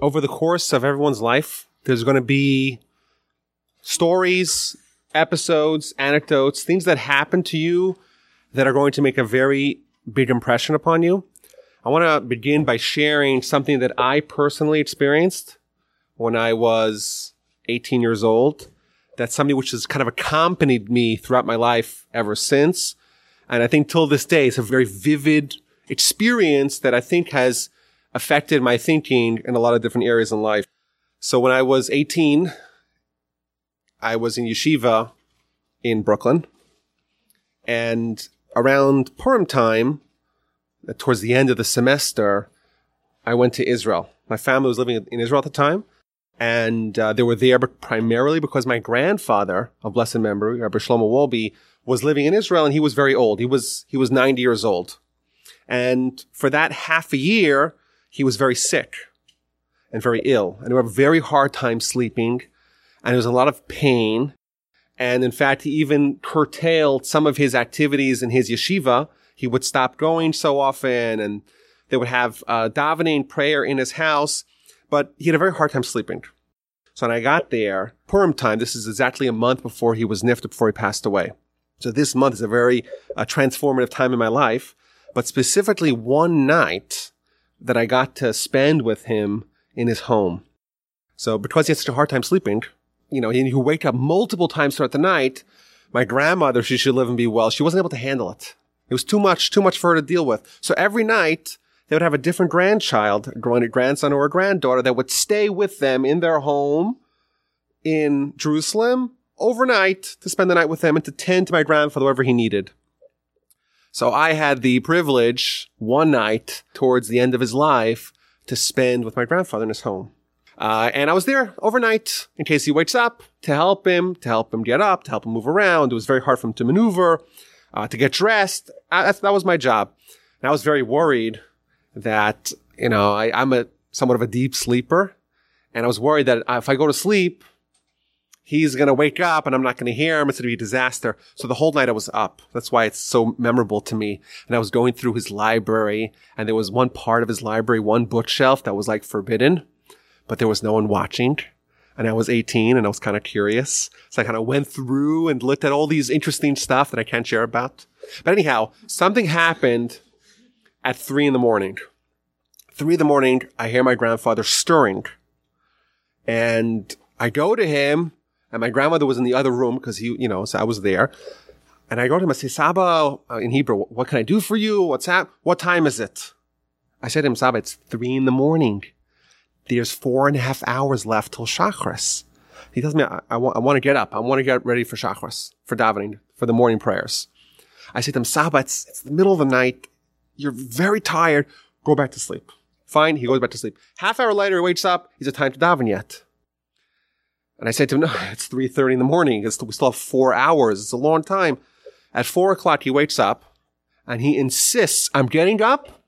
over the course of everyone's life, there's going to be stories, episodes, anecdotes, things that happen to you that are going to make a very big impression upon you. I want to begin by sharing something that I personally experienced when I was 18 years old. That's something which has kind of accompanied me throughout my life ever since. And I think till this day, it's a very vivid experience that I think has affected my thinking in a lot of different areas in life. So when I was 18, I was in yeshiva in Brooklyn. And around Purim time, uh, towards the end of the semester, I went to Israel. My family was living in Israel at the time. And uh, they were there primarily because my grandfather of blessed memory, Rabbi Shlomo Wolbe, was living in Israel and he was very old. He was, he was 90 years old. And for that half a year, he was very sick and very ill and he had a very hard time sleeping and there was a lot of pain. And in fact, he even curtailed some of his activities in his yeshiva. He would stop going so often and they would have uh, davening prayer in his house, but he had a very hard time sleeping. So when I got there, Purim time, this is exactly a month before he was nifted, before he passed away. So this month is a very uh, transformative time in my life, but specifically one night that I got to spend with him in his home. So because he had such a hard time sleeping, you know, he would wake up multiple times throughout the night. My grandmother, she should live and be well. She wasn't able to handle it. It was too much, too much for her to deal with. So every night they would have a different grandchild, a grandson or a granddaughter that would stay with them in their home in Jerusalem overnight to spend the night with them and to tend to my grandfather wherever he needed. So I had the privilege one night towards the end of his life to spend with my grandfather in his home. Uh, and I was there overnight in case he wakes up to help him, to help him get up, to help him move around. It was very hard for him to maneuver, uh, to get dressed. Uh, that was my job. And I was very worried that, you know, I, I'm a somewhat of a deep sleeper. And I was worried that if I go to sleep, he's going to wake up and I'm not going to hear him. It's going to be a disaster. So the whole night I was up. That's why it's so memorable to me. And I was going through his library and there was one part of his library, one bookshelf that was like forbidden but there was no one watching. And I was 18 and I was kind of curious. So I kind of went through and looked at all these interesting stuff that I can't share about. But anyhow, something happened at three in the morning. Three in the morning, I hear my grandfather stirring. And I go to him and my grandmother was in the other room because he, you know, so I was there. And I go to him, I say, Saba, uh, in Hebrew, what can I do for you? What's that? What time is it? I said to him, Saba, it's three in the morning there's four and a half hours left till Shachris. He tells me, I, I, want, I want to get up. I want to get ready for Shachris, for davening, for the morning prayers. I say to him, Saba, it's, it's the middle of the night. You're very tired. Go back to sleep. Fine. He goes back to sleep. Half hour later, he wakes up. Is it time to daven yet? And I said to him, no, it's 3.30 in the morning. It's, we still have four hours. It's a long time. At four o'clock, he wakes up and he insists, I'm getting up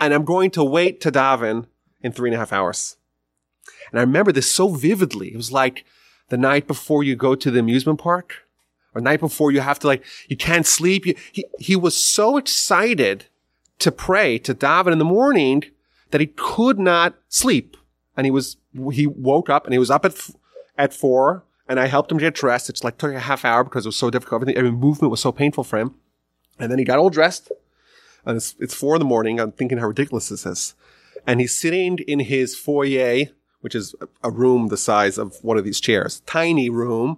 and I'm going to wait to daven in three and a half hours. And I remember this so vividly. It was like the night before you go to the amusement park or night before you have to like, you can't sleep. You, he, he was so excited to pray, to daven in the morning that he could not sleep. And he was, he woke up and he was up at, at four and I helped him get dressed. It's like took a half hour because it was so difficult. Everything, every movement was so painful for him. And then he got all dressed and it's, it's four in the morning. I'm thinking how ridiculous this is. And he's sitting in his foyer which is a room the size of one of these chairs, tiny room.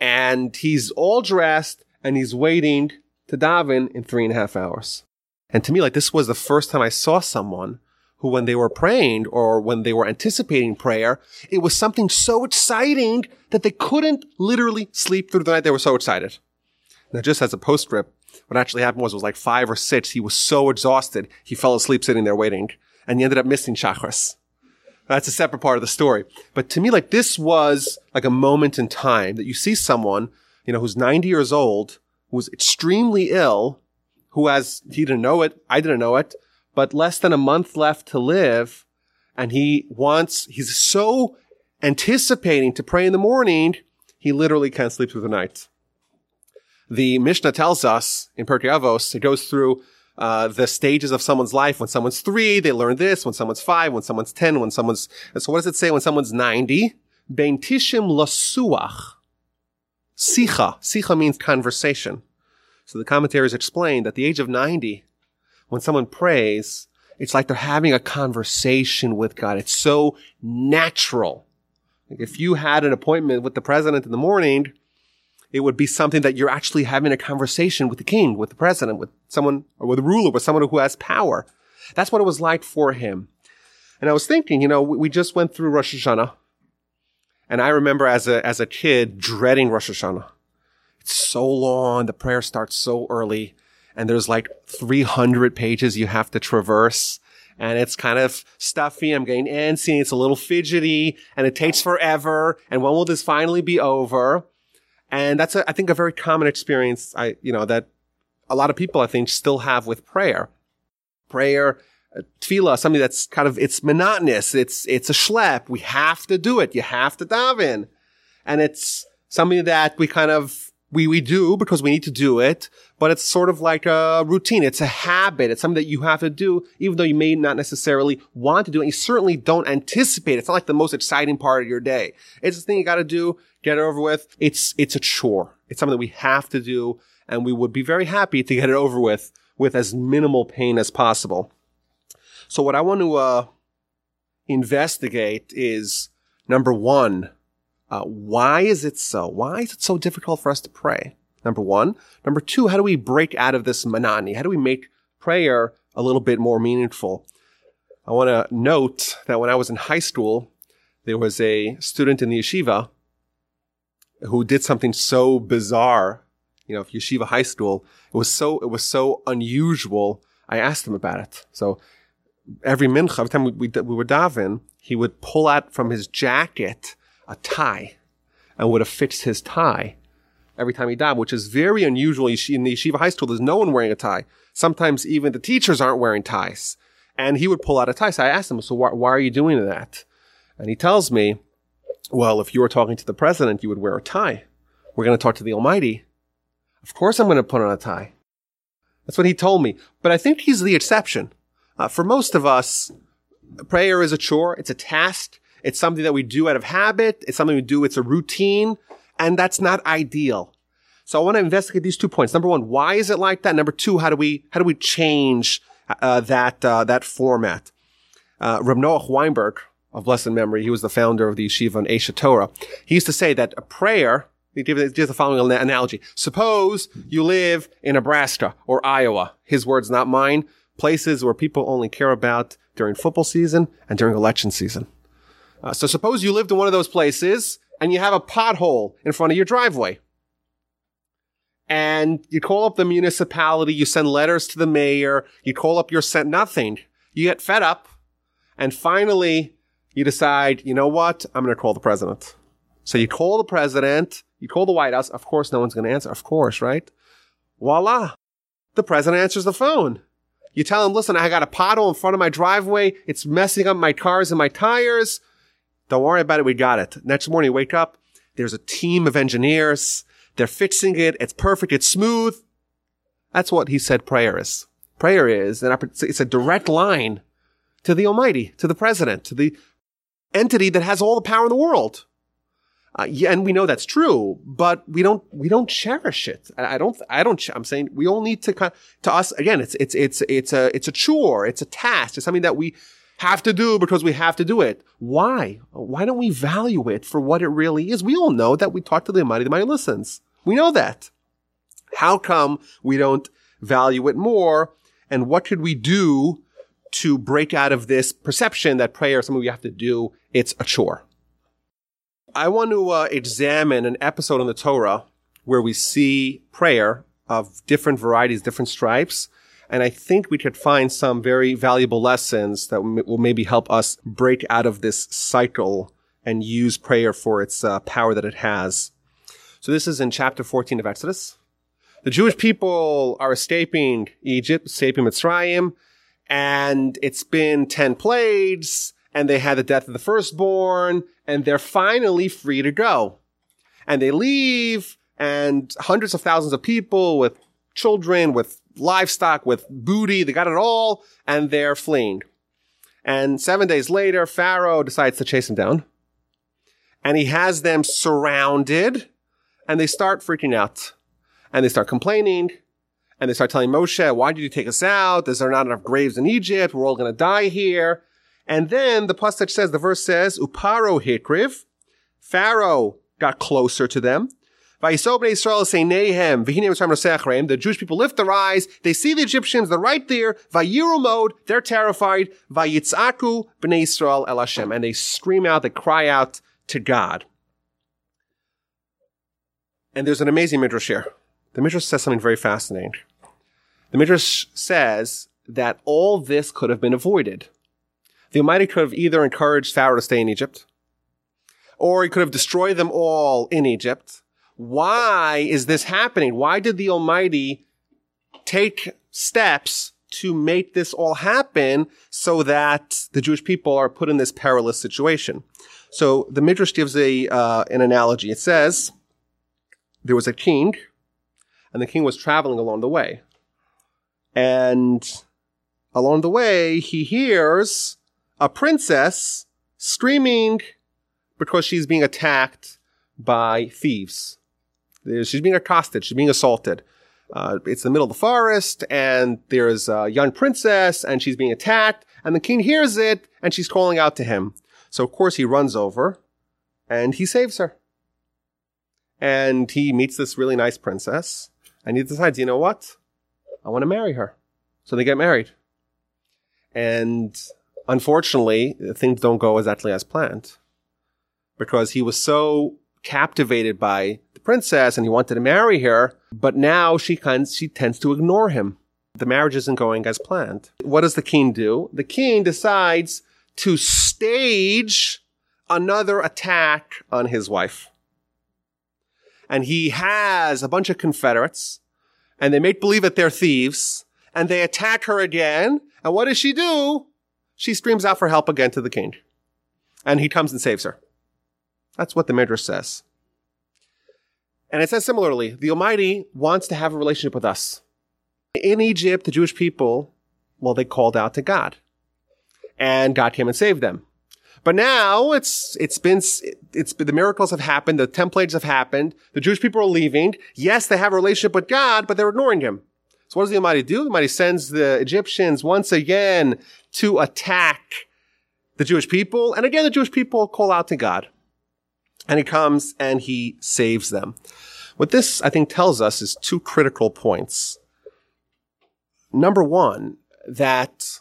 And he's all dressed and he's waiting to daven in three and a half hours. And to me, like this was the first time I saw someone who, when they were praying or when they were anticipating prayer, it was something so exciting that they couldn't literally sleep through the night. They were so excited. Now, just as a postscript, what actually happened was it was like five or six. He was so exhausted, he fell asleep sitting there waiting, and he ended up missing Shachris. That's a separate part of the story. But to me, like this was like a moment in time that you see someone, you know, who's 90 years old, who's extremely ill, who has, he didn't know it, I didn't know it, but less than a month left to live. And he wants, he's so anticipating to pray in the morning, he literally can't sleep through the night. The Mishnah tells us in Pirkei Avos, it goes through uh, the stages of someone's life. When someone's three, they learn this. When someone's five, when someone's 10, when someone's, so what does it say when someone's 90? Ben tishim lasuach. Sicha. Sicha means conversation. So the commentaries explain that the age of 90, when someone prays, it's like they're having a conversation with God. It's so natural. Like if you had an appointment with the president in the morning, it would be something that you're actually having a conversation with the king, with the president, with someone, or with a ruler, with someone who has power. That's what it was like for him. And I was thinking, you know, we just went through Rosh Hashanah. And I remember as a, as a kid dreading Rosh Hashanah. It's so long. The prayer starts so early and there's like 300 pages you have to traverse and it's kind of stuffy. I'm getting antsy. It's a little fidgety and it takes forever. And when will this finally be over? And that's, a, I think, a very common experience. I, you know, that a lot of people, I think, still have with prayer. Prayer, uh, tefillah, something that's kind of, it's monotonous. It's, it's a schlep. We have to do it. You have to daven. And it's something that we kind of, we, we do because we need to do it, but it's sort of like a routine. It's a habit. It's something that you have to do, even though you may not necessarily want to do it. You certainly don't anticipate. It. It's not like the most exciting part of your day. It's the thing you got to do, get it over with. It's, it's a chore. It's something that we have to do, and we would be very happy to get it over with with as minimal pain as possible. So what I want to, uh, investigate is number one, uh, why is it so? Why is it so difficult for us to pray? Number one. Number two, how do we break out of this monotony? How do we make prayer a little bit more meaningful? I want to note that when I was in high school, there was a student in the yeshiva who did something so bizarre. You know, yeshiva high school, it was so, it was so unusual. I asked him about it. So every mincha, every time we, we, we were daven, he would pull out from his jacket a tie and would have fixed his tie every time he died, which is very unusual. In the yeshiva high school, there's no one wearing a tie. Sometimes even the teachers aren't wearing ties. And he would pull out a tie. So I asked him, so why, why are you doing that? And he tells me, well, if you were talking to the president, you would wear a tie. We're going to talk to the Almighty. Of course I'm going to put on a tie. That's what he told me. But I think he's the exception. Uh, for most of us, prayer is a chore. It's a task. It's something that we do out of habit. It's something we do. It's a routine. And that's not ideal. So I want to investigate these two points. Number one, why is it like that? Number two, how do we, how do we change, uh, that, uh, that format? Uh, Reb Noach Weinberg of blessed memory, he was the founder of the yeshiva on Aish Torah. He used to say that a prayer, he gives the following analogy. Suppose you live in Nebraska or Iowa. His words, not mine. Places where people only care about during football season and during election season. Uh, so suppose you lived in one of those places and you have a pothole in front of your driveway. And you call up the municipality, you send letters to the mayor, you call up your sent nothing. You get fed up and finally you decide, you know what? I'm going to call the president. So you call the president, you call the White House. Of course, no one's going to answer. Of course, right? Voila. The president answers the phone. You tell him, listen, I got a pothole in front of my driveway. It's messing up my cars and my tires. Don't worry about it. We got it. Next morning, you wake up. There's a team of engineers. They're fixing it. It's perfect. It's smooth. That's what he said prayer is. Prayer is an, it's a direct line to the Almighty, to the president, to the entity that has all the power in the world. Uh, yeah, and we know that's true, but we don't, we don't cherish it. I don't, I don't, I'm saying we all need to, to us, again, it's, it's, it's, it's a, it's a chore. It's a task. It's something that we, have to do because we have to do it. Why? Why don't we value it for what it really is? We all know that we talk to the Almighty, the Almighty listens. We know that. How come we don't value it more? And what could we do to break out of this perception that prayer is something we have to do? It's a chore. I want to uh, examine an episode in the Torah where we see prayer of different varieties, different stripes, and I think we could find some very valuable lessons that will maybe help us break out of this cycle and use prayer for its uh, power that it has. So this is in chapter 14 of Exodus. The Jewish people are escaping Egypt, escaping Mitzrayim, and it's been 10 plagues, and they had the death of the firstborn, and they're finally free to go. And they leave, and hundreds of thousands of people with children, with livestock, with booty. They got it all and they're fleeing. And seven days later, Pharaoh decides to chase them down and he has them surrounded and they start freaking out and they start complaining and they start telling Moshe, why did you take us out? Is there not enough graves in Egypt? We're all going to die here. And then the pasuk says, the verse says, Uparo hikriv. Pharaoh got closer to them. The Jewish people lift their eyes. They see the Egyptians. They're right there. Vayiru me'od. They're terrified. Vayitzaku b'nei Israel el Hashem. And they scream out, they cry out to God. And there's an amazing midrash here. The midrash says something very fascinating. The midrash says that all this could have been avoided. The Almighty could have either encouraged Pharaoh to stay in Egypt, or he could have destroyed them all in Egypt. Why is this happening? Why did the Almighty take steps to make this all happen so that the Jewish people are put in this perilous situation? So the Midrash gives a uh, an analogy. It says there was a king, and the king was traveling along the way, and along the way he hears a princess screaming because she's being attacked by thieves. She's being accosted. She's being assaulted. Uh, it's the middle of the forest, and there's a young princess, and she's being attacked, and the king hears it, and she's calling out to him. So of course he runs over and he saves her. And he meets this really nice princess and he decides, you know what? I want to marry her. So they get married. And unfortunately, things don't go exactly as planned because he was so captivated by the princess and he wanted to marry her, but now she kind she tends to ignore him. The marriage isn't going as planned. What does the king do? The king decides to stage another attack on his wife. And he has a bunch of Confederates and they make believe that they're thieves and they attack her again. And what does she do? She screams out for help again to the king and he comes and saves her. That's what the Midrash says. And it says similarly, the Almighty wants to have a relationship with us. In Egypt, the Jewish people, well, they called out to God and God came and saved them. But now it's, it's been, it's been, the miracles have happened. The templates have happened. The Jewish people are leaving. Yes, they have a relationship with God, but they're ignoring him. So what does the Almighty do? The Almighty sends the Egyptians once again to attack the Jewish people. And again, the Jewish people call out to God. And he comes and he saves them. What this, I think, tells us is two critical points. Number one, that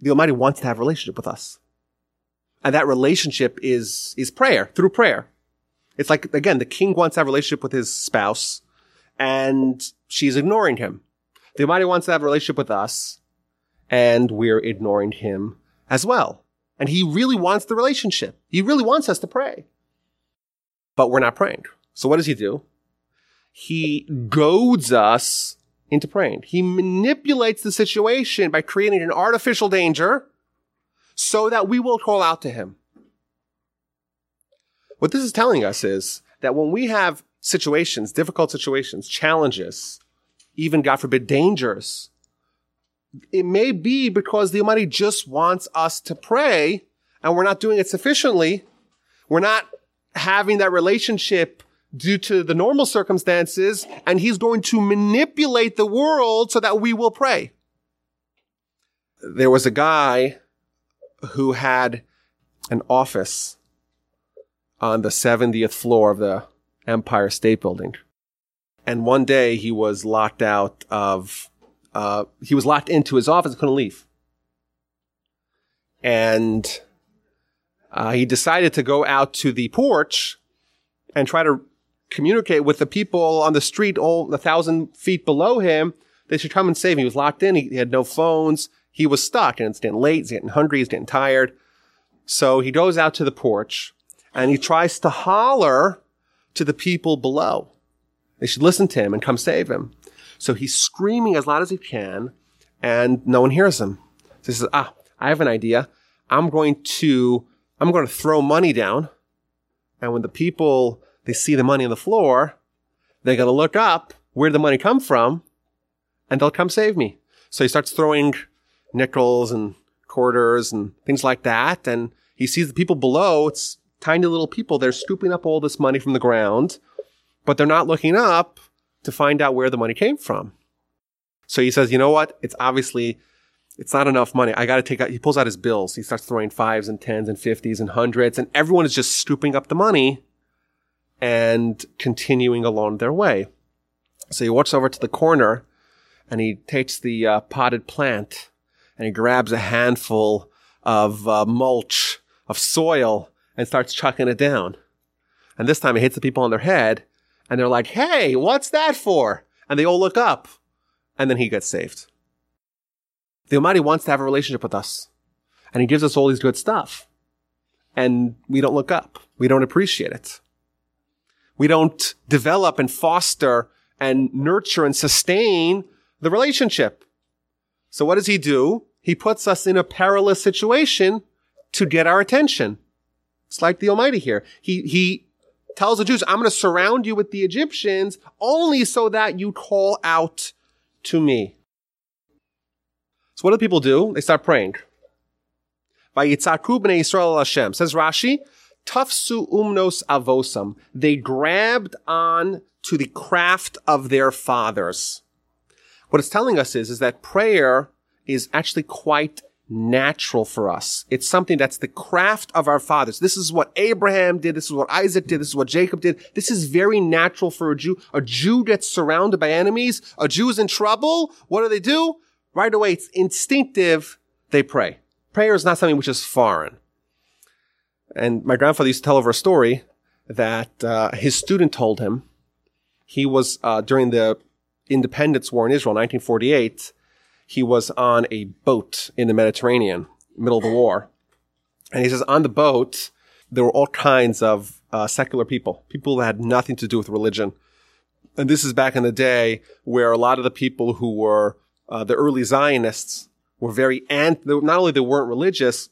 the Almighty wants to have a relationship with us. And that relationship is, is prayer, through prayer. It's like, again, the king wants to have a relationship with his spouse and she's ignoring him. The Almighty wants to have a relationship with us and we're ignoring him as well. And he really wants the relationship. He really wants us to pray. But we're not praying. So what does he do? He goads us into praying. He manipulates the situation by creating an artificial danger so that we will call out to him. What this is telling us is that when we have situations, difficult situations, challenges, even God forbid dangers, it may be because the Almighty just wants us to pray and we're not doing it sufficiently. We're not having that relationship due to the normal circumstances, and he's going to manipulate the world so that we will pray. There was a guy who had an office on the 70th floor of the Empire State Building. And one day he was locked out of, uh, he was locked into his office, couldn't leave. And uh, he decided to go out to the porch and try to communicate with the people on the street all a thousand feet below him. They should come and save him. He was locked in. He, he had no phones. He was stuck and it's getting late. He's getting hungry. He's getting tired. So he goes out to the porch and he tries to holler to the people below. They should listen to him and come save him. So he's screaming as loud as he can and no one hears him. So he says, ah, I have an idea. I'm going to, I'm going to throw money down. And when the people they see the money on the floor, they're going to look up where the money come from and they'll come save me. So he starts throwing nickels and quarters and things like that. And he sees the people below. It's tiny little people. They're scooping up all this money from the ground, but they're not looking up to find out where the money came from. So he says, you know what? It's obviously, it's not enough money. I got to take out, he pulls out his bills. He starts throwing fives and tens and fifties and hundreds and everyone is just scooping up the money and continuing along their way. So he walks over to the corner and he takes the uh, potted plant and he grabs a handful of uh, mulch, of soil, and starts chucking it down. And this time it hits the people on their head and they're like, Hey, what's that for? And they all look up and then he gets saved. The Almighty wants to have a relationship with us and he gives us all these good stuff and we don't look up. We don't appreciate it. We don't develop and foster and nurture and sustain the relationship. So what does he do? He puts us in a perilous situation to get our attention. It's like the Almighty here. He, he tells the Jews, I'm going to surround you with the Egyptians only so that you call out to me. So what do people do? They start praying. Says Rashi, Tafsu umnos avosam. They grabbed on to the craft of their fathers. What it's telling us is, is that prayer is actually quite natural for us. It's something that's the craft of our fathers. This is what Abraham did. This is what Isaac did. This is what Jacob did. This is very natural for a Jew. A Jew gets surrounded by enemies. A Jew is in trouble. What do they do? Right away, it's instinctive. They pray. Prayer is not something which is foreign. And my grandfather used to tell over a story that uh, his student told him he was uh, during the Independence War in Israel, 1948. He was on a boat in the Mediterranean, middle of the war, and he says on the boat there were all kinds of uh, secular people, people that had nothing to do with religion. And this is back in the day where a lot of the people who were uh, the early Zionists were very anti. Not only they weren't religious,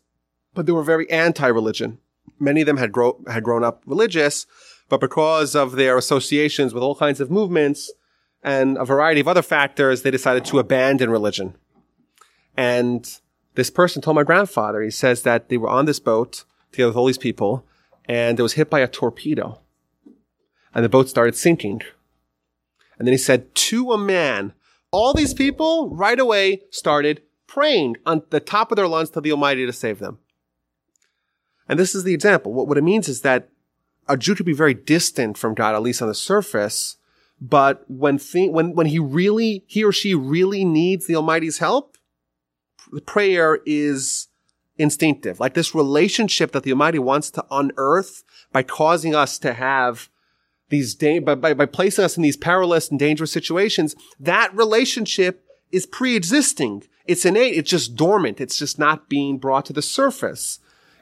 but they were very anti-religion many of them had, grow, had grown up religious, but because of their associations with all kinds of movements and a variety of other factors, they decided to abandon religion. And this person told my grandfather, he says that they were on this boat together with all these people, and it was hit by a torpedo. And the boat started sinking. And then he said, to a man, all these people right away started praying on the top of their lungs to the Almighty to save them. And this is the example. What, what it means is that a Jew could be very distant from God, at least on the surface, but when th- when when he really he or she really needs the Almighty's help, the prayer is instinctive. Like this relationship that the Almighty wants to unearth by causing us to have these da- by, by, by placing us in these perilous and dangerous situations, that relationship is pre-existing. It's innate. It's just dormant. It's just not being brought to the surface.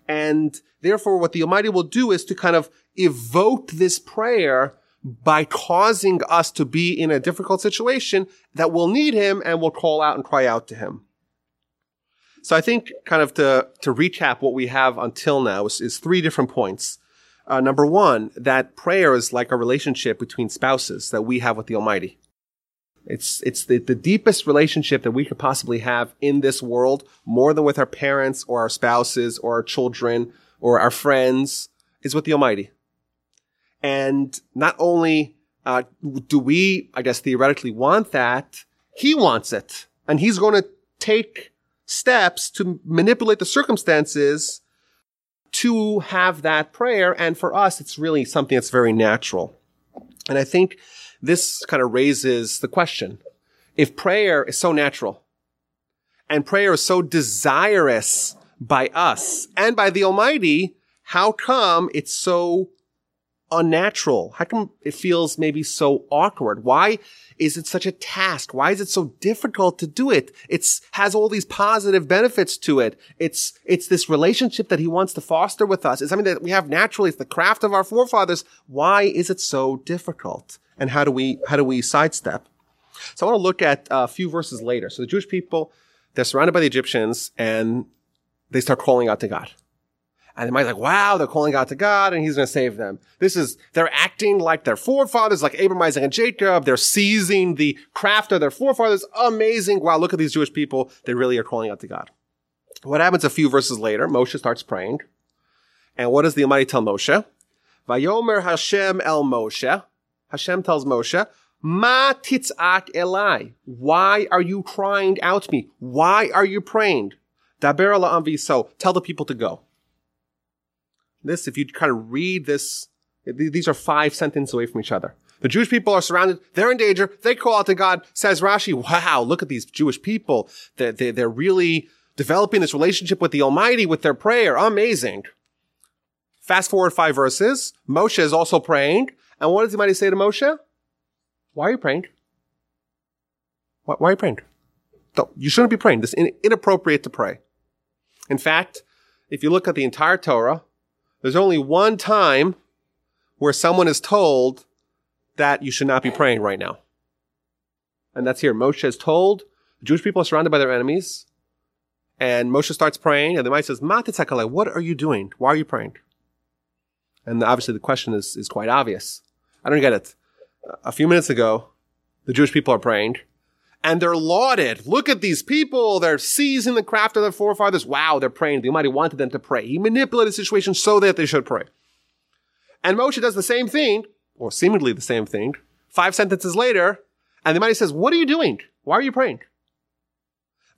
And therefore, what the Almighty will do is to kind of evoke this prayer by causing us to be in a difficult situation that will need Him and will call out and cry out to Him. So I think kind of to, to recap what we have until now is, is three different points. Uh, number one, that prayer is like a relationship between spouses that we have with the Almighty. It's, it's the, the deepest relationship that we could possibly have in this world, more than with our parents or our spouses or our children or our friends, is with the Almighty. And not only uh, do we, I guess, theoretically want that, He wants it. And He's going to take steps to manipulate the circumstances to have that prayer. And for us, it's really something that's very natural. And I think this kind of raises the question. If prayer is so natural and prayer is so desirous by us and by the Almighty, how come it's so unnatural? How come it feels maybe so awkward? Why is it such a task? Why is it so difficult to do it? It's has all these positive benefits to it. It's it's this relationship that he wants to foster with us. It's something that we have naturally. It's the craft of our forefathers. Why is it so difficult? And how do we how do we sidestep? So I want to look at a few verses later. So the Jewish people, they're surrounded by the Egyptians and they start calling out to God. And they might be like, wow, they're calling out to God and he's going to save them. This is, they're acting like their forefathers, like Abraham, Isaac, and Jacob. They're seizing the craft of their forefathers. Amazing. Wow, look at these Jewish people. They really are calling out to God. What happens a few verses later? Moshe starts praying. And what does the Almighty tell Moshe? Vayomer Hashem el Moshe. Hashem tells Moshe, Ma titzak elai. Why are you crying out to me? Why are you praying? Daber so tell the people to go. This, if you kind of read this, these are five sentences away from each other. The Jewish people are surrounded. They're in danger. They call out to God. Says Rashi, wow, look at these Jewish people. They're, they're, really developing this relationship with the Almighty with their prayer. Amazing. Fast forward five verses. Moshe is also praying. And what does the Almighty say to Moshe? Why are you praying? Why, why are you praying? No, you shouldn't be praying. This is inappropriate to pray. In fact, if you look at the entire Torah, there's only one time where someone is told that you should not be praying right now. And that's here. Moshe is told the Jewish people are surrounded by their enemies. And Moshe starts praying, and the Moshe says, Ma titzak elai, what are you doing? Why are you praying? And obviously the question is, is quite obvious. I don't get it. A few minutes ago, the Jewish people are praying, and they're lauded. Look at these people. They're seizing the craft of their forefathers. Wow, they're praying. The Almighty wanted them to pray. He manipulated the situation so that they should pray. And Moshe does the same thing, or seemingly the same thing, five sentences later, and the Almighty says, what are you doing? Why are you praying?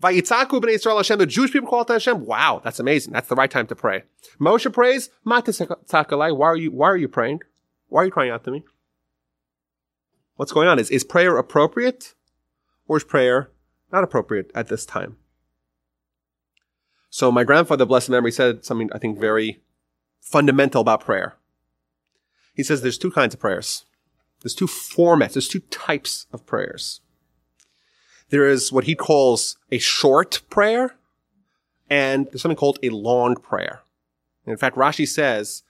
Hashem, the Jewish people call to Hashem. Wow, that's amazing. That's the right time to pray. Moshe prays, why are you, why are you praying? Why are you crying out to me? What's going on? Is, is prayer appropriate? Or is prayer not appropriate at this time? So my grandfather, blessed memory, said something I think very fundamental about prayer. He says there's two kinds of prayers. There's two formats. There's two types of prayers. There is what he calls a short prayer, and there's something called a long prayer. in fact, Rashi says,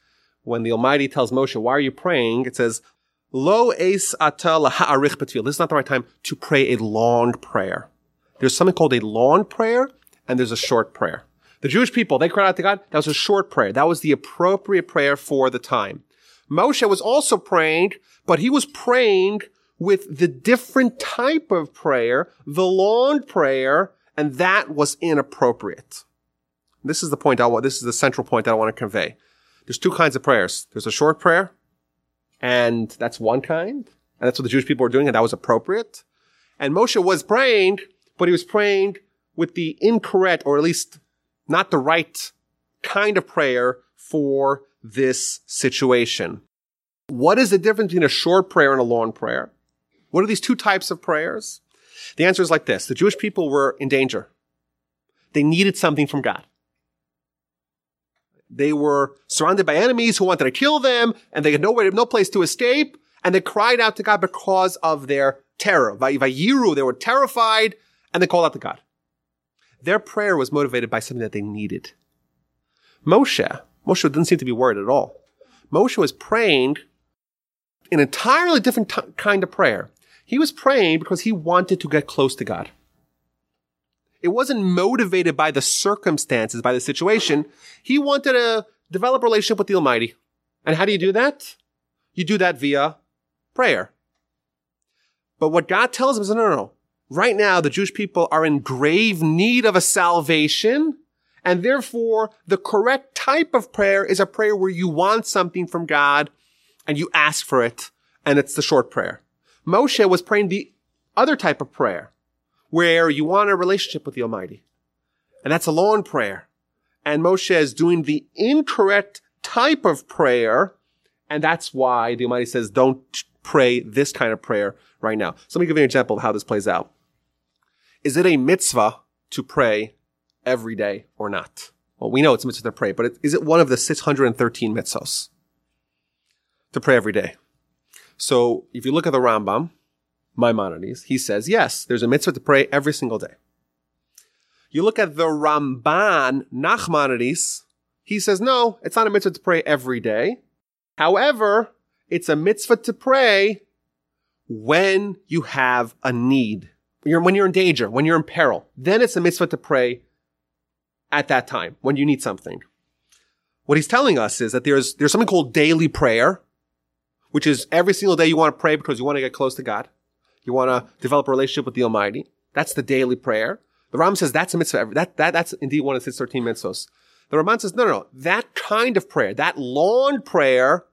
when the Almighty tells Moshe, why are you praying? It says, Lo es ata laha'arich betfil. This is not the right time to pray a long prayer. There's something called a long prayer and there's a short prayer. The Jewish people, they cried out to God. That was a short prayer. That was the appropriate prayer for the time. Moshe was also praying, but he was praying with the different type of prayer, the long prayer, and that was inappropriate. This is the point I want, this is the central point that I want to convey. There's two kinds of prayers. There's a short prayer and that's one kind. And that's what the Jewish people were doing, and that was appropriate. And Moshe was praying, but he was praying with the incorrect, or at least not the right kind of prayer for this situation. What is the difference between a short prayer and a long prayer? What are these two types of prayers? The answer is like this. The Jewish people were in danger. They needed something from God. They were surrounded by enemies who wanted to kill them, and they had nowhere, no place to escape, and they cried out to God because of their terror. Vayiru, they were terrified, and they called out to God. Their prayer was motivated by something that they needed. Moshe, Moshe didn't seem to be worried at all. Moshe was praying an entirely different t- kind of prayer. He was praying because he wanted to get close to God. It wasn't motivated by the circumstances, by the situation. He wanted to develop a relationship with the Almighty. And how do you do that? You do that via prayer. But what God tells him is, no, no, no. Right now, the Jewish people are in grave need of a salvation. And therefore, the correct type of prayer is a prayer where you want something from God and you ask for it. And it's the short prayer. Moshe was praying the other type of prayer where you want a relationship with the Almighty. And that's a long prayer. And Moshe is doing the incorrect type of prayer. And that's why the Almighty says, don't pray this kind of prayer right now. So let me give you an example of how this plays out. Is it a mitzvah to pray every day or not? Well, we know it's a mitzvah to pray, but is it one of the 613 mitzvahs to pray every day? So if you look at the Rambam, Maimonides, he says, yes, there's a mitzvah to pray every single day. You look at the Ramban Nachmanides, he says, no, it's not a mitzvah to pray every day. However, it's a mitzvah to pray when you have a need. You're, when you're in danger, when you're in peril, then it's a mitzvah to pray at that time, when you need something. what he's telling us is that there's, there's something called daily prayer, which is every single day you want to pray because you want to get close to God. You want to develop a relationship with the Almighty. That's the daily prayer. The Rambam says that's a mitzvah. That, that, that's indeed one of his 13 mitzvahs. The Ramban says, no, no, no. That kind of prayer, that long prayer,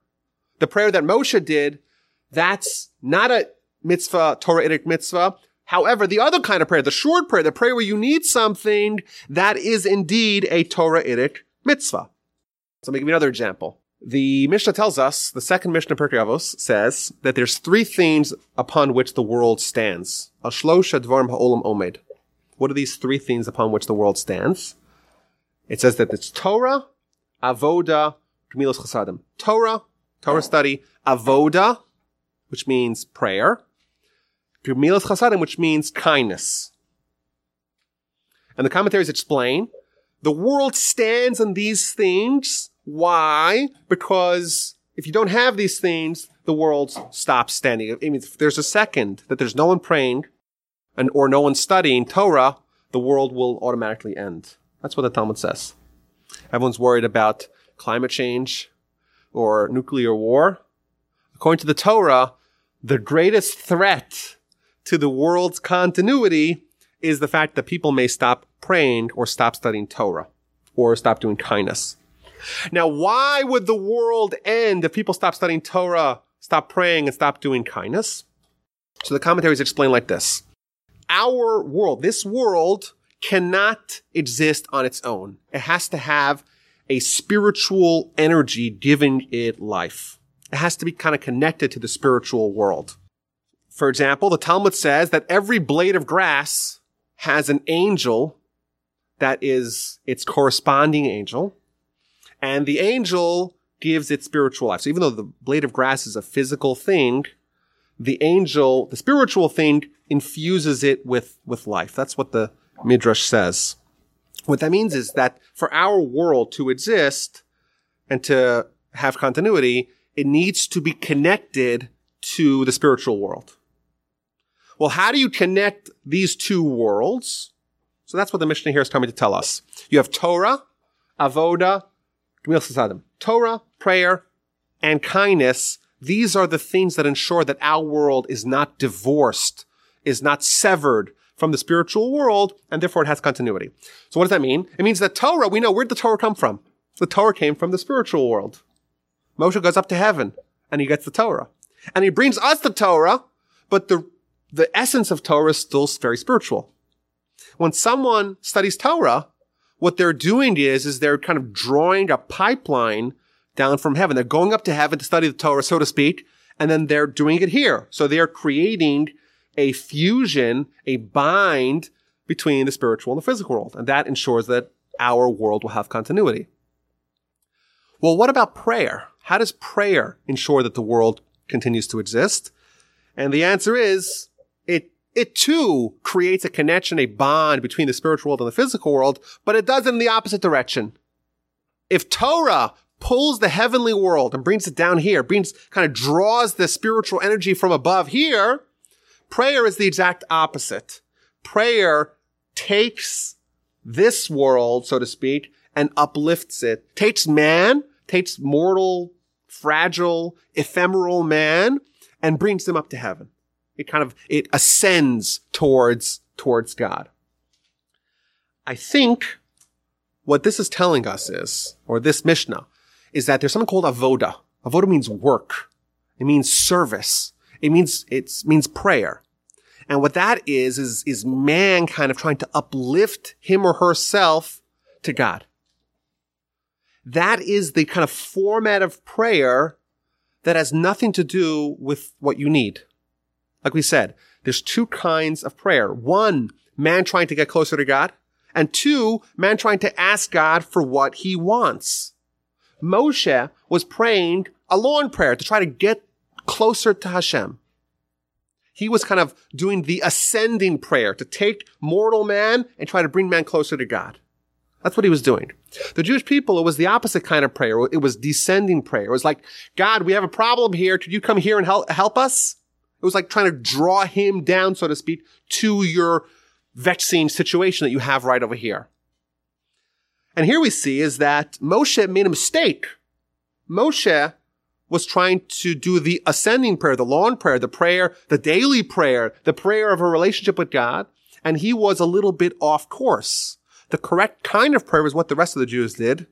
the prayer that Moshe did, that's not a mitzvah, Torahitic mitzvah. However, the other kind of prayer, the short prayer, the prayer where you need something, that is indeed a Torahitic mitzvah. So let me give you another example. The Mishnah tells us, the second Mishnah Pirkei Avos says that there's three things upon which the world stands. Ashlosh advarim ha'olam omed. What are these three things upon which the world stands? It says that it's Torah, Avoda, Gemilas Chasadim. Torah, Torah study, Avoda, which means prayer, Gemilas Chasadim, which means kindness. And the commentaries explain the world stands on these things. Why? Because if you don't have these things, the world stops standing. I mean, if there's a second that there's no one praying and, or no one studying Torah, the world will automatically end. That's what the Talmud says. Everyone's worried about climate change or nuclear war. According to the Torah, the greatest threat to the world's continuity is the fact that people may stop praying or stop studying Torah or stop doing kindness. Now, why would the world end if people stop studying Torah, stop praying, and stop doing kindness? So the commentaries explain like this. Our world, this world cannot exist on its own. It has to have a spiritual energy giving it life. It has to be kind of connected to the spiritual world. For example, the Talmud says that every blade of grass has an angel that is its corresponding angel, and the angel gives it spiritual life. So even though the blade of grass is a physical thing, the angel, the spiritual thing, infuses it with, with life. That's what the Midrash says. What that means is that for our world to exist and to have continuity, it needs to be connected to the spiritual world. Well, how do you connect these two worlds? So that's what the Mishnah here is coming to tell us. You have Torah, Avoda, Torah, prayer, and kindness. These are the things that ensure that our world is not divorced, is not severed from the spiritual world, and therefore it has continuity. So what does that mean? It means that Torah, we know where did the Torah come from? The Torah came from the spiritual world. Moshe goes up to heaven and he gets the Torah. And he brings us the Torah, but the, the essence of Torah is still very spiritual. When someone studies Torah, what they're doing is, is they're kind of drawing a pipeline down from heaven. They're going up to heaven to study the Torah, so to speak, and then they're doing it here. So they're creating a fusion, a bind between the spiritual and the physical world. And that ensures that our world will have continuity. Well, what about prayer? How does prayer ensure that the world continues to exist? And the answer is it, too creates a connection, a bond between the spiritual world and the physical world, but it does it in the opposite direction. If Torah pulls the heavenly world and brings it down here, brings, kind of draws the spiritual energy from above here, Prayer is the exact opposite. Prayer takes this world, so to speak, and uplifts it, takes man, takes mortal, fragile, ephemeral man, and brings them up to heaven. It kind of, it ascends towards, towards God. I think what this is telling us is, or this Mishnah, is that there's something called avoda. Avoda means work. It means service. It means, it means prayer. And what that is, is, is man kind of trying to uplift him or herself to God. That is the kind of format of prayer that has nothing to do with what you need. Like we said, there's two kinds of prayer. One, man trying to get closer to God. And two, man trying to ask God for what he wants. Moshe was praying a long prayer to try to get closer to Hashem. He was kind of doing the ascending prayer to take mortal man and try to bring man closer to God. That's what he was doing. The Jewish people, it was the opposite kind of prayer. It was descending prayer. It was like, God, we have a problem here. Could you come here and help, help us? It was like trying to draw him down, so to speak, to your vexing situation that you have right over here. And here we see is that Moshe made a mistake. Moshe was trying to do the ascending prayer, the long prayer, the prayer, the daily prayer, the prayer of a relationship with God. And he was a little bit off course. The correct kind of prayer was what the rest of the Jews did.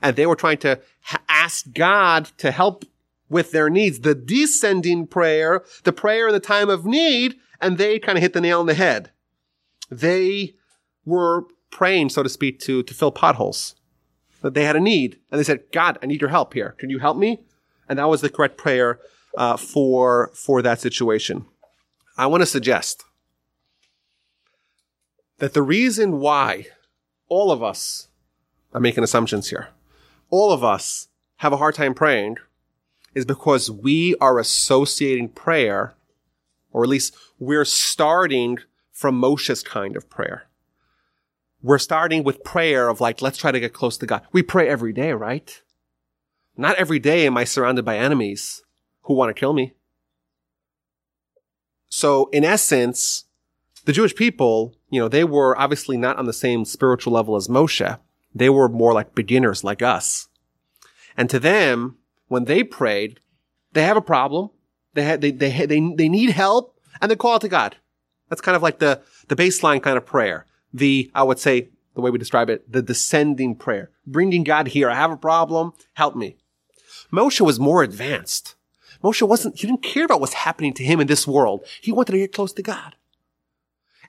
And they were trying to ask God to help with their needs. The descending prayer, the prayer in the time of need, and they kind of hit the nail on the head. They were praying, so to speak, to, to fill potholes. That they had a need. And they said, God, I need your help here. Can you help me? And that was the correct prayer uh, for, for that situation. I want to suggest that the reason why all of us, I'm making assumptions here, all of us have a hard time praying is because we are associating prayer, or at least we're starting from Moshe's kind of prayer. We're starting with prayer of like, let's try to get close to God. We pray every day, right? Not every day am I surrounded by enemies who want to kill me. So in essence, the Jewish people, you know, they were obviously not on the same spiritual level as Moshe. They were more like beginners like us. And to them, when they prayed, they have a problem. They had, they, they, they, they need help and they call to God. That's kind of like the, the baseline kind of prayer. The, I would say, the way we describe it, the descending prayer. Bringing God here. I have a problem. Help me. Moshe was more advanced. Moshe wasn't, he didn't care about what's happening to him in this world. He wanted to get close to God.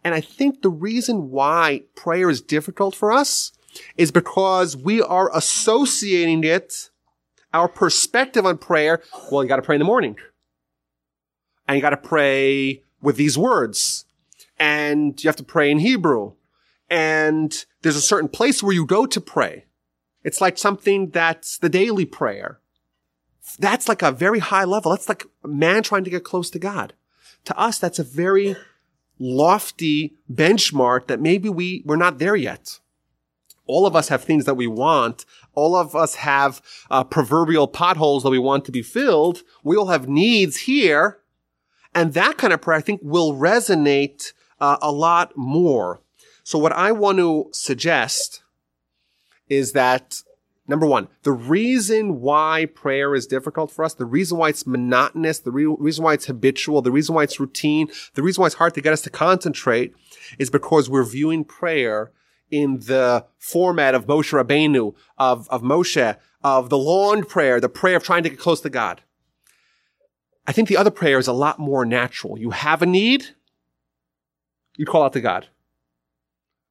And I think the reason why prayer is difficult for us is because we are associating it, our perspective on prayer. Well, you got to pray in the morning. And you got to pray with these words. And you have to pray in Hebrew. And there's a certain place where you go to pray. It's like something that's the daily prayer. That's like a very high level. That's like man trying to get close to God. To us, that's a very lofty benchmark that maybe we, we're not there yet. All of us have things that we want. All of us have uh, proverbial potholes that we want to be filled. We all have needs here. And that kind of prayer, I think, will resonate uh, a lot more. So what I want to suggest is that Number one, the reason why prayer is difficult for us, the reason why it's monotonous, the re- reason why it's habitual, the reason why it's routine, the reason why it's hard to get us to concentrate is because we're viewing prayer in the format of Moshe Rabbeinu, of, of Moshe, of the lawn prayer, the prayer of trying to get close to God. I think the other prayer is a lot more natural. You have a need, you call out to God.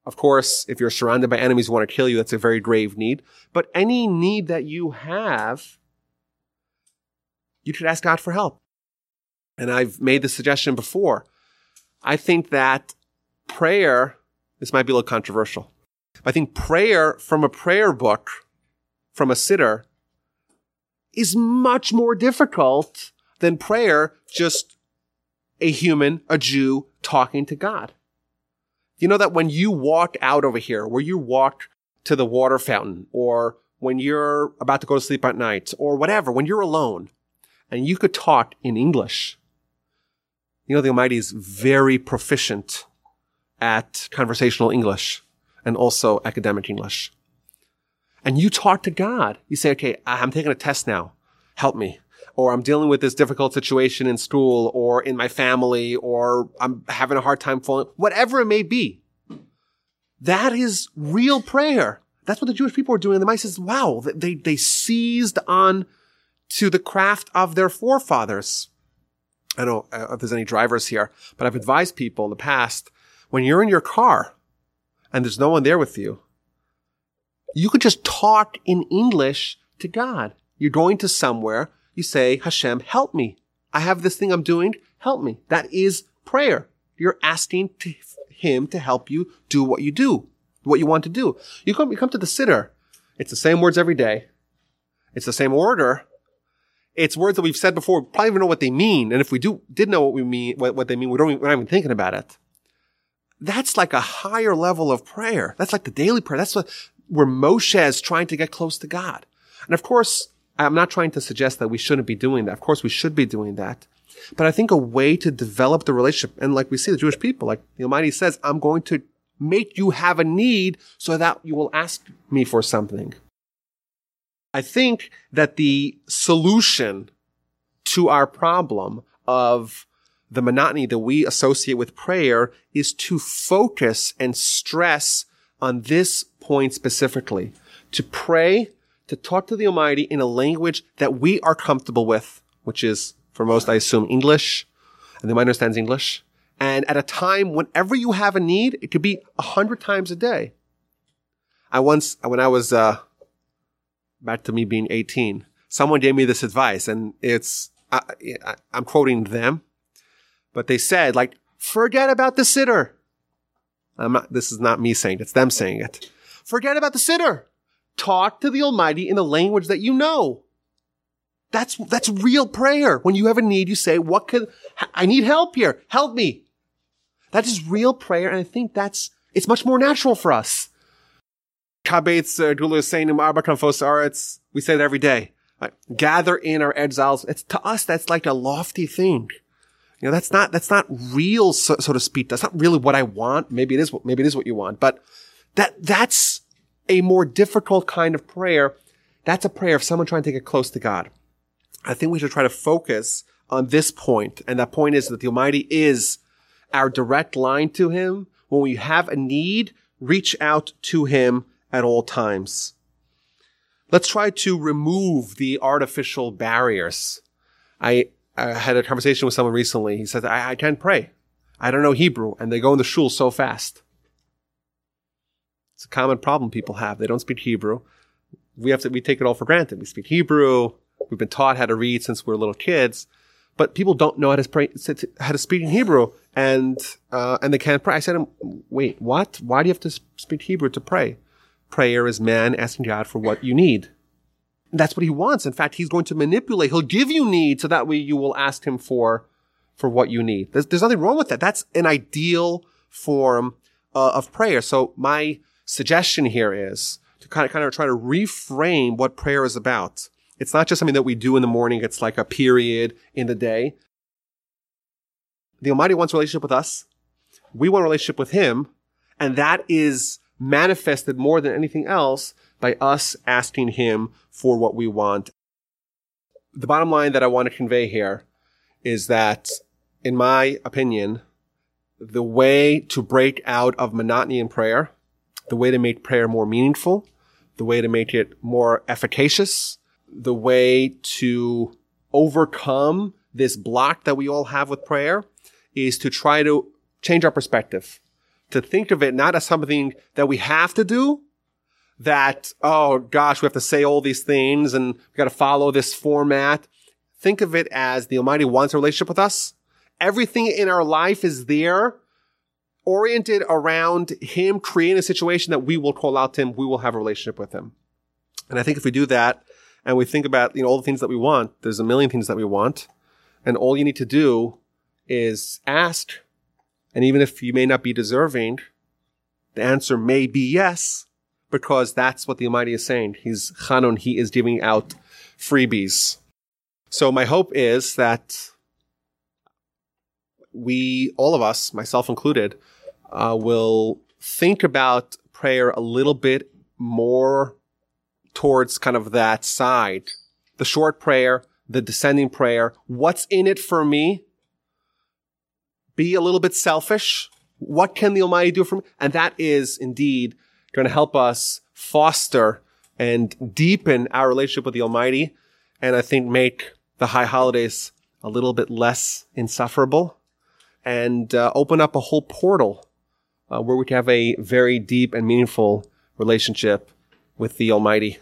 Of course, if you're surrounded by enemies who want to kill you, that's a very grave need. But any need that you have, you should ask God for help. And I've made the suggestion before. I think that prayer, this might be a little controversial. I think prayer from a prayer book, from a siddur, is much more difficult than prayer just a human, a Jew, talking to God. You know that when you walk out over here, where you walk to the water fountain, or when you're about to go to sleep at night, or whatever, when you're alone, and you could talk in English, you know, the Almighty is very proficient at conversational English and also academic English. And you talk to God. You say, okay, I'm taking a test now. Help me or I'm dealing with this difficult situation in school or in my family, or I'm having a hard time falling, whatever it may be. That is real prayer. That's what the Jewish people were doing. And the Mice says, wow, they, they seized on to the craft of their forefathers. I don't know if there's any drivers here, but I've advised people in the past, when you're in your car and there's no one there with you, you could just talk in English to God. You're going to somewhere you say, Hashem, help me. I have this thing I'm doing. Help me. That is prayer. You're asking to him to help you do what you do, what you want to do. You come, you come to the siddur. It's the same words every day. It's the same order. It's words that we've said before. We probably even know what they mean. And if we do, did know what we mean, what, what they mean, we don't, we're not even thinking about it. That's like a higher level of prayer. That's like the daily prayer. That's what, where Moshe is trying to get close to God. And of course, I'm not trying to suggest that we shouldn't be doing that. Of course, we should be doing that. But I think a way to develop the relationship, and like we see the Jewish people, like the Almighty says, I'm going to make you have a need so that you will ask me for something. I think that the solution to our problem of the monotony that we associate with prayer is to focus and stress on this point specifically. To pray, to talk to the Almighty in a language that we are comfortable with, which is, for most, I assume, English, and the Almighty understands English. And at a time whenever you have a need, it could be a hundred times a day. I once, when I was, uh, back to me being 18, someone gave me this advice and it's, I, I, I'm quoting them, but they said like, forget about the siddur. I'm not, this is not me saying it, it's them saying it. Forget about the siddur. Talk to the Almighty in a language that you know. That's, that's real prayer. When you have a need, you say, what could, I need help here. Help me. That is real prayer. And I think that's, it's much more natural for us. Aretz. Uh, we say it every day. Gather in our exiles. It's to us, that's like a lofty thing. You know, that's not, that's not real, so, so to speak. That's not really what I want. Maybe it is, maybe it is what you want, but that, that's a more difficult kind of prayer. That's a prayer of someone trying to get close to God. I think we should try to focus on this point, and that point is that the Almighty is our direct line to Him. When we have a need, reach out to Him at all times. Let's try to remove the artificial barriers. I, I had a conversation with someone recently. He said, I, I can't pray. I don't know Hebrew. And they go in the shul so fast. It's a common problem people have. They don't speak Hebrew. We have to, we take it all for granted. We speak Hebrew. We've been taught how to read since we we're little kids, but people don't know how to, pray, how to speak in Hebrew and, uh, and they can't pray. I said, wait, what? Why do you have to speak Hebrew to pray? Prayer is man asking God for what you need. That's what he wants. In fact, he's going to manipulate. He'll give you need so that way you will ask him for, for what you need. There's, there's nothing wrong with that. That's an ideal form uh, of prayer. So my suggestion here is to kind of, kind of try to reframe what prayer is about. It's not just something that we do in the morning. It's like a period in the day. The Almighty wants a relationship with us. We want a relationship with Him. And that is manifested more than anything else by us asking Him for what we want. The bottom line that I want to convey here is that, in my opinion, the way to break out of monotony in prayer, the way to make prayer more meaningful, the way to make it more efficacious, the way to overcome this block that we all have with prayer is to try to change our perspective, to think of it not as something that we have to do, that, oh gosh, we have to say all these things and we got to follow this format. Think of it as the Almighty wants a relationship with us. Everything in our life is there oriented around Him creating a situation that we will call out to Him. We will have a relationship with Him. And I think if we do that, and we think about, you know, all the things that we want, there's a million things that we want. And all you need to do is ask. And even if you may not be deserving, the answer may be yes, because that's what the Almighty is saying. He's Chanun, he is giving out freebies. So my hope is that we, all of us, myself included, uh, will think about prayer a little bit more towards kind of that side. The short prayer, the descending prayer. What's in it for me? Be a little bit selfish. What can the Almighty do for me? And that is indeed going to help us foster and deepen our relationship with the Almighty. And I think make the high holidays a little bit less insufferable and uh, open up a whole portal uh, where we can have a very deep and meaningful relationship with the Almighty.